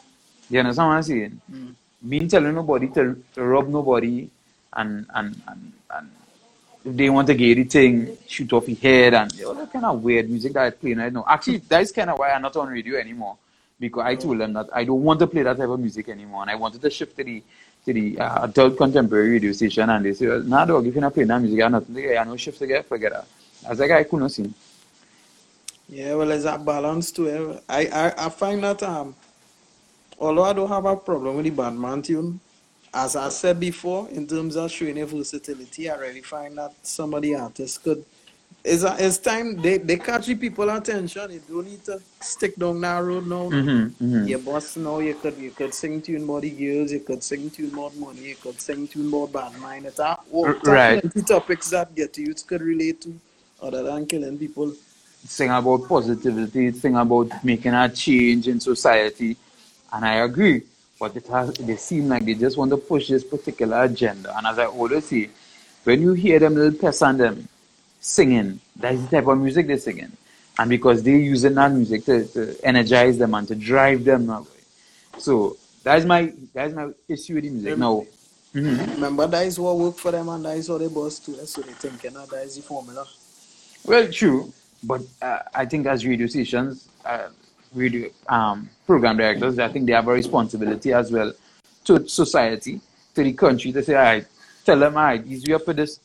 You understand what I'm saying? Mm. Me telling nobody to, to rob nobody and and and, and if they want to get the thing, shoot off your head and all that kind of weird music that I play right now. Actually, that is kind of why I'm not on radio anymore because I told them that I don't want to play that type of music anymore and I wanted to shift to the to the uh, adult contemporary radio station and they say, nah, dog, if you're not playing that music, I'm nothing to get, I know shift to get, forget that. I was like, I couldn't see. Yeah, well, there's a balance to it. I, I, I find that um, although I don't have a problem with the Batman tune, as I said before, in terms of showing versatility, I really find that some of the artists could. It's, a, it's time they, they catch the people attention. You don't need to stick down that road now. Mm-hmm, mm-hmm. Your boss now you could you could sing tune about the girls, you could sing tune about money, you could sing tune about bad mind. It's a, oh, it's a Right. plenty topics that get to youth could relate to other than killing people. Sing about positivity, sing about making a change in society. And I agree. But it has, they seem like they just want to push this particular agenda. And as I always say, when you hear them little piss on them singing, that's the type of music they're singing. And because they're using that music to, to energize them and to drive them that way. So that's my that's my issue with the music. Now, Mhm. Remember, that is what worked for them and that is what they boss too. So they thinking that that is the formula. Well, true, but uh, I think as radio stations, uh, radio um, program directors, I think they have a responsibility as well to society, to the country, to say, all right, tell them, all right, ease you up for this,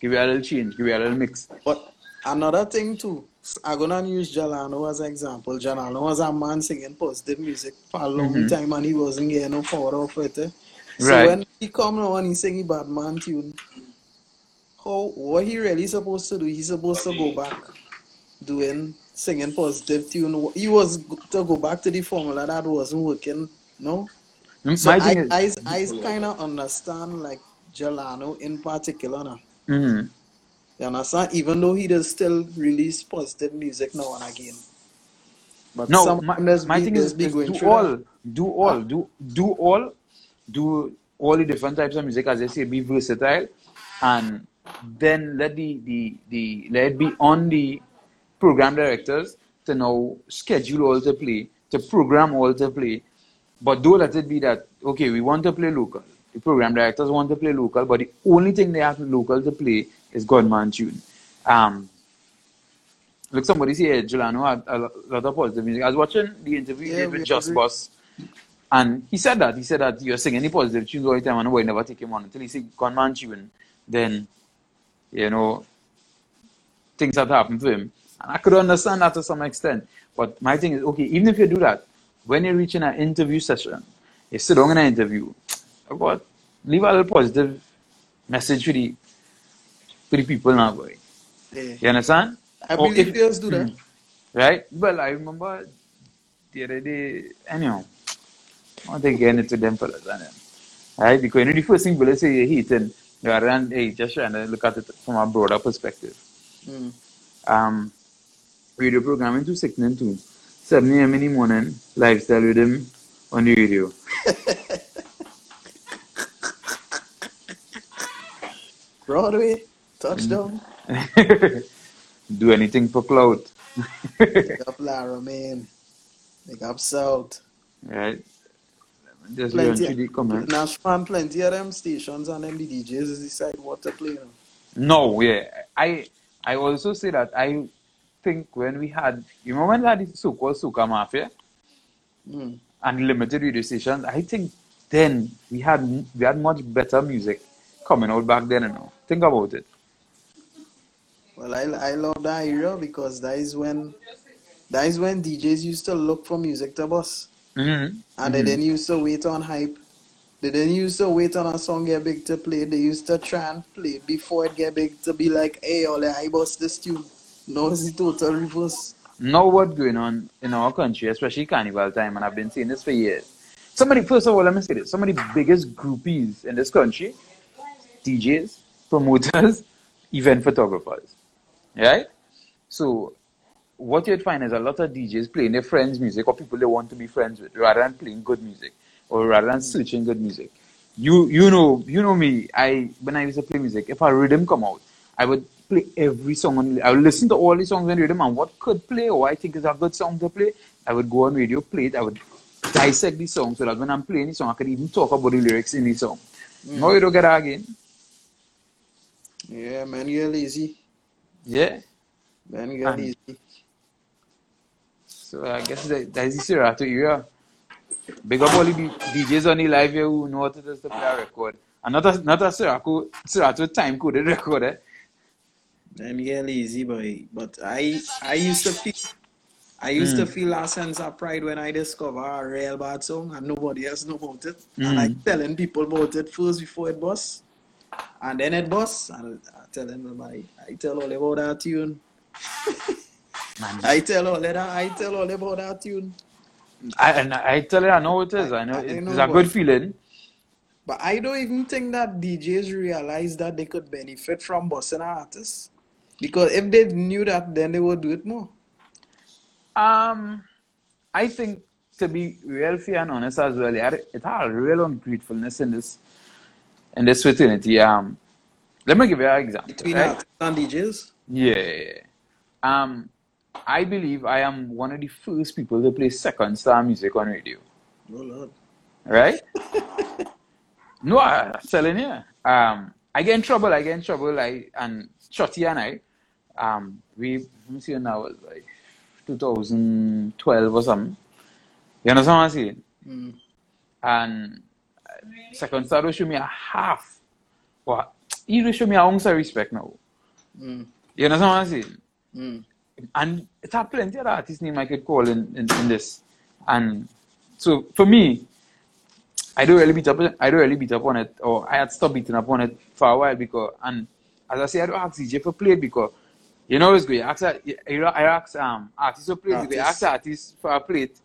give you a little change, give you a little mix. But another thing too, I'm gonna use Jahllano as an example. Jahllano was a man singing positive music for a long Mhm. time and he wasn't getting no power off it. eh. So Right. when he come now and he sing he bad man tune, how what he really supposed to do? He's supposed to go back doing singing positive tune. He was to go back to the formula that wasn't working. No. So My I is, I I kind of understand like Jahllano in particular now. Mhm. You understand? Even though he does still release positive music now and again. But no, some my, my be, thing is, is do all, that. do all, do do all, do all the different types of music as they say, be versatile, and then let the the the let it be on the program directors to now schedule all to play, to program all to play. But do let it be that okay, we want to play local. The program directors want to play local, but the only thing they have local to play is Godman tune. Um, look, somebody say Jahllano had a lot of positive music. I was watching the interview Yeah, with Just agree. Boss, and he said that he said that you're singing any positive tunes all the time, and nobody never take him on until he see Godman tune. Then, you know, things have happened to him. And I could understand that to some extent. But my thing is, okay, even if you do that, when you're reaching an interview session, you sit down in an interview, about leave a little positive message for the for the people now, boy. Yeah. You understand? I Or believe girls do that. Right? Well, I remember the other day, anyhow, I want to get into them fellas, and right? Because you know, the first thing people say you're hating, are than, hey, just trying to look at it from a broader perspective. Mm. um, radio programming to sickening too. 7 a.m. in the morning, lifestyle with him on the radio. [LAUGHS] Broadway, touchdown. [LAUGHS] Do anything for clout. Big up Lara, man. Big up South. right? Just Plenty. through the comment. Nashman, plenty of them stations and them the DJs decide what to play. No, yeah. I I also say that I think when we had, you remember when we had the so-called Soca Mafia Mm. and limited radio stations, I think then we had we had much better music coming out back then, you know. Think about it. Well, I, I love that era because that is when that is when DJs used to look for music to bust. Mm-hmm. And they didn't used to wait on hype. They didn't used to wait on a song get big to play. They used to try and play before it get big to be like, hey, all I bust this tune. No, it's the total reverse. know what's going on in our country, especially carnival time, and I've been seeing this for years. Somebody, first of all, let me say this: some of the biggest groupies in this country, DJs, promoters, [LAUGHS] event photographers, right? So, what you'd find is a lot of DJs playing their friends' music or people they want to be friends with, rather than playing good music or rather than searching good music. You, you know, you know me. I when I used to play music, if a rhythm come out, I would play every song on. I would listen to all the songs on rhythm and what could play or I think is a good song to play. I would go on radio, play it. I would dissect the song so that when I'm playing the song, I could even talk about the lyrics in the song. Mm. No, you don't get that again. Yeah, man, you're lazy. Yeah. Man, you're And- lazy. So I guess that, that's the Serato era. Big up all the DJs on the live here who know what it is to play a record. And not a, not a Serato, Serato time coded record. Eh? Man, you're lazy, boy. But I I used to feel I used to Mm. feel a sense of pride when I discover a real bad song and nobody else know about it. And I Mm. telling people about it first before it busts. And then it busts. And I tell everybody, I tell all about that tune. I tell all that I tell all about that tune. I, and I tell you, I know it is. I know I- I it's know a good feeling. But I don't even think that DJs realize that they could benefit from busting artists. Because if they knew that, then they would do it more. Um, I think to be real fair and honest as well, it had a real ungratefulness in this in this fraternity. Um, let me give you an example. Between right? and DJs. Yeah. Um, I believe I am one of the first people to play Sekon Sta music on radio. Oh Lord. Right? [LAUGHS] no, I'm telling you. Um, I get in trouble. I get in trouble. I and Shotty and I, um, we let me see now was like 2012 or something. You understand what I'm saying? Mm. And Sekon Sta will show me a half. What? He will show me a ounce of respect now. Mm. You understand what I'm saying? Mm. and it's a plenty of artists name I could call in, in, in this. And so for me, I don't really beat up. I don't really beat up on it, or I had stopped beating up on it for a while because, and as I say, I don't ask DJ for play because you know it's good. You ask, you, you I ask um artists to play. You ask artists for a plate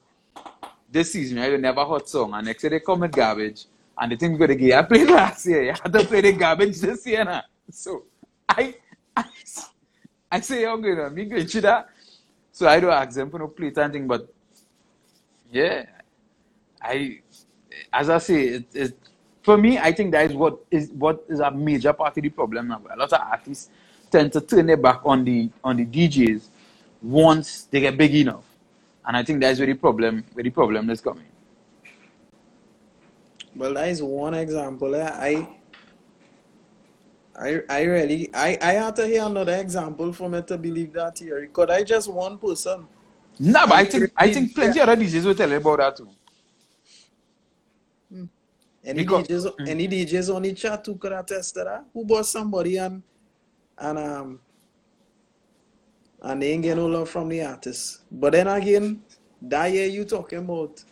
this season, I never hot song, and next year they come with garbage, and think we're gonna get. I played last year. I had to play the garbage this year now. So I, I, I say, I'm going to me going to that. So I don't ask them for no plate and thing, but yeah, I, as I say, it, it, for me, I think that is what is what is a major part of the problem now. A lot of artists tend to turn their back on the on the DJs once they get big enough, and I think that's where the problem where the problem is coming. Well, that is one example. I I, I really I, I have to hear another example for me to believe that theory. Because I just one person. No, but I think I think plenty yeah. other DJs will tell you about that too. Hmm. Any because, DJs mm. any DJs on the chat who could attest to that? Who bought somebody and and um and they ain't get no love from the artist. But then again, that year you talking about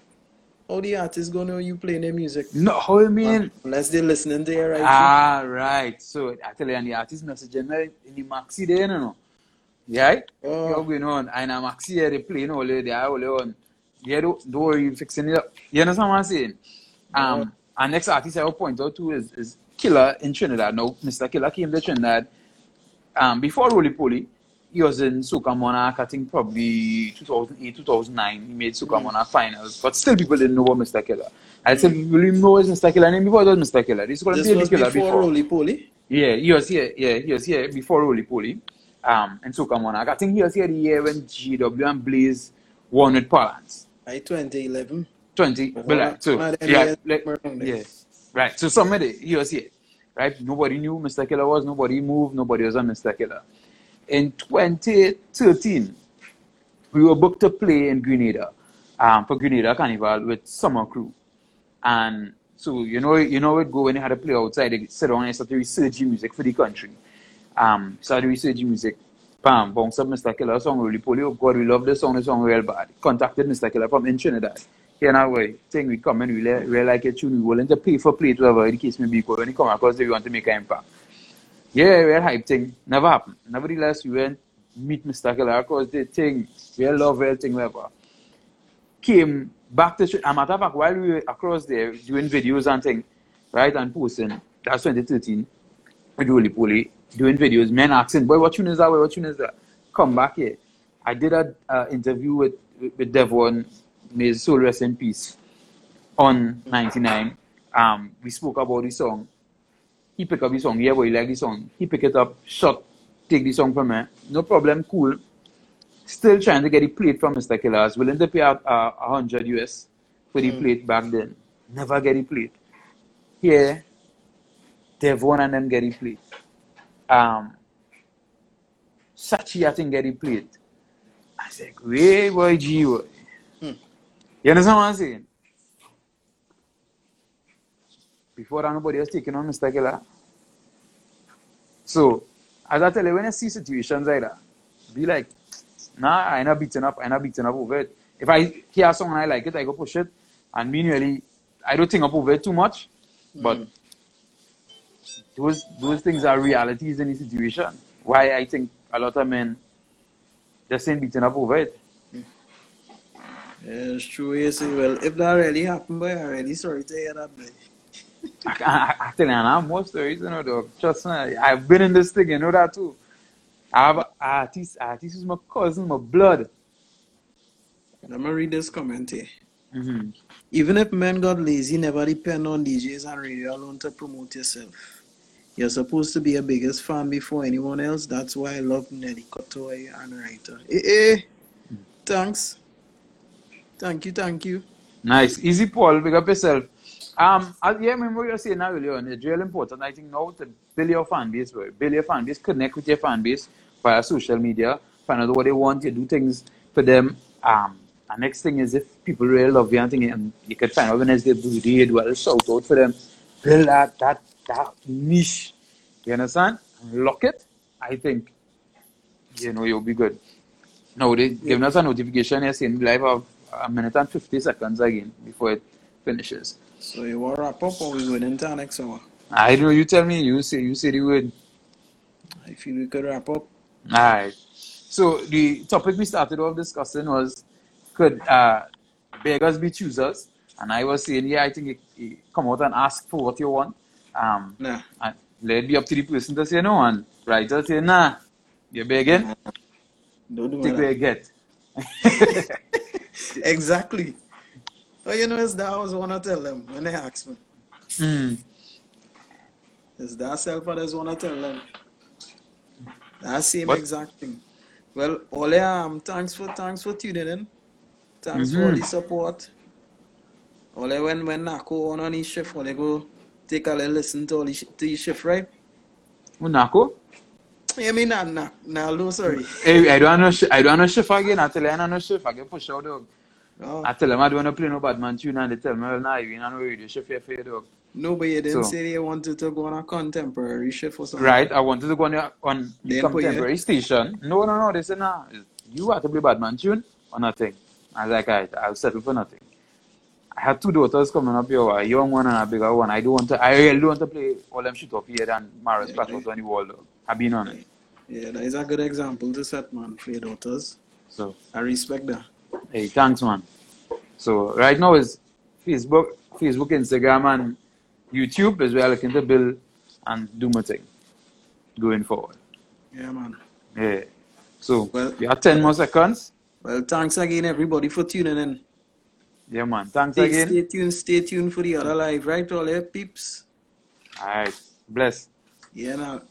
how the artist gonna know you playing their music? No, how you mean? unless they're listening to right. Ah, right. So i actually, and the artist messaging in the maxi there, you know. Yeah? Oh. You're going on. And I'm maxi here, they playing all they are all on. Yeah, don't, don't worry, you fixing it up. You understand what I'm saying? Um, oh. Our next artist I will point out to is, is Killer in Trinidad. Now, Mr. Killer came to Trinidad um, before Roly Poly he was in Soca Monarch, I think probably 2008, 2009. He made Soca mm. Monarch finals, but still people didn't know what Mr. Killer. I said people didn't know Mr. Killer name before it was Mr. Killer. This, was Killer before, before Roly Poly? Yeah, he was here. Yeah, he was here before Roly Poly. Um, in Soca Monarch. I think he was here the year when JW and Blaze won with Palance. I 2011. 20, but like, so, yeah, like, yeah, right. So somebody, he was here, right? Nobody knew Mr. Killer was, nobody moved, nobody was on Mr. Killer in 2013, we were booked to play in Grenada um, for Grenada Carnival with Summer Crew. And so, you know, you know, it go when you had to play outside, they sit down and start to research music for the country. Um, started researching music. Bam, bounce up Mr. Killer song, Roly Poly. Oh God, we love this song, the song real bad. Contacted Mr. Killer from in Trinidad. Here now, way, thing we come and we, really like a tune, we willing to pay for play, whatever the case may be, because when you come across, they want to make an impact. Yeah, we had hype thing. Never happened. Nevertheless, we went meet Mr. Killer because the thing, we love everything, whatever. Came back to, a matter of fact, while we were across there doing videos and thing, right, and posting, that's 2013, with Roly Poly, doing videos, men asking, boy, what tune is that? Boy, what tune is that? Come back here. I did an uh, interview with, with Devon, may his soul rest in peace, on 99. Um, we spoke about the song he pick up the song, yeah boy, like the song. He pick it up, shot, take the song from me. No problem, cool. Still trying to get the plate from Mr. Killers, willing to pay out uh, 100 US for the mm. plate back then. Never get the plate. Here, Devon and them get the plate. Um, Sachi, I think, get the plate. I said, great boy, G boy. Mm. You understand what I'm saying? before anybody else taking on Mr. Killer. So, as I tell you, when I see situations like that, be like, nah, I not beaten up, I not beaten up over it. If I hear a song and I like it, I go push it. And meanwhile, I don't think up over it too much. But mm. those those things are realities in the situation. Why I think a lot of men just ain't beating up over it. Yeah, it's true. Yes, well, if that really happened, boy, I'm really sorry to hear that, boy. [LAUGHS] I, I, I tell you, I have more stories, you know, though. Trust me, I've been in this thing, you know that too. I have an artist, artist is my cousin, my blood. Let me read this comment here. Mm-hmm. Even if men got lazy, never depend on DJs and radio alone to promote yourself. You're supposed to be a biggest fan before anyone else. That's why I love Nelly Kotoy and writer. Hey, hey. Thanks. Thank you, thank you. Nice. Easy, Paul. Big up yourself. Um, I, yeah, I remember what you're saying now earlier on. It's really important, I think, now to build your fan base, build your fan base, connect with your fan base via social media, find out what they want, you do things for them. Um, and next thing is if people really love you and, thing, and you can find out when they do birthday, well, shout out for them, build that, that, that niche. You understand? And lock it. I think, you know, you'll be good. Now, they yeah. giving us a notification, you're saying live of a minute and 50 seconds again before it finishes. So you want to wrap up or we going into our next hour? I don't know. You tell me. You say. You say the word. I feel we could wrap up. All right. So the topic we started off discussing was could uh, beggars be choosers? And I was saying, yeah, I think you, come out and ask for what you want. Um, Nah. and let it be up to the person to say no. And writer say, nah, you're begging, Don't do take what you get. [LAUGHS] Exactly. Oh, you know, it's that I was want to tell them when they ask me. mm. It's that self I just want to tell them. That same But- exact thing. Well, Ole, um, thanks for thanks for tuning in. Thanks for all the support. Ole, when when Nako on on his shift, Ole go take a little listen to all his, to his shift, right? Unako? Yeah, me nah nah nah no sorry. Hey, I don't know. I don't know shift again. I tell you, I don't know shift. I get push out dog. Oh, I tell them I don't want to play no bad man tune, and they tell me, well, nah, you know, radio shift here for you, dog. no, but you didn't So- say they wanted to go on a contemporary shift or something. Right? I wanted to go on, the- on the They put you- contemporary station. No, no, no. They said, nah, you want to play bad man tune or nothing. I was like, all right, I'll settle for nothing. I had two daughters coming up here, a young one and a bigger one. I don't want to, I really don't want to play all them shit off here than Maris Yeah, Platt was on the wall, dog. I've been on it. Yeah, that is a good example to set, man, for your daughters. So, I respect that. Hey, thanks, man. So, right now is Facebook, Facebook, Instagram, and YouTube is where I'm looking to build and do my thing going forward. Yeah, man. Yeah. So, Well- we have 10 more seconds. Well, thanks again, everybody, for tuning in. Yeah, man. Thanks Stay, again. stay tuned, stay tuned for the other live, right, all your peeps? All right. Bless. Yeah, now.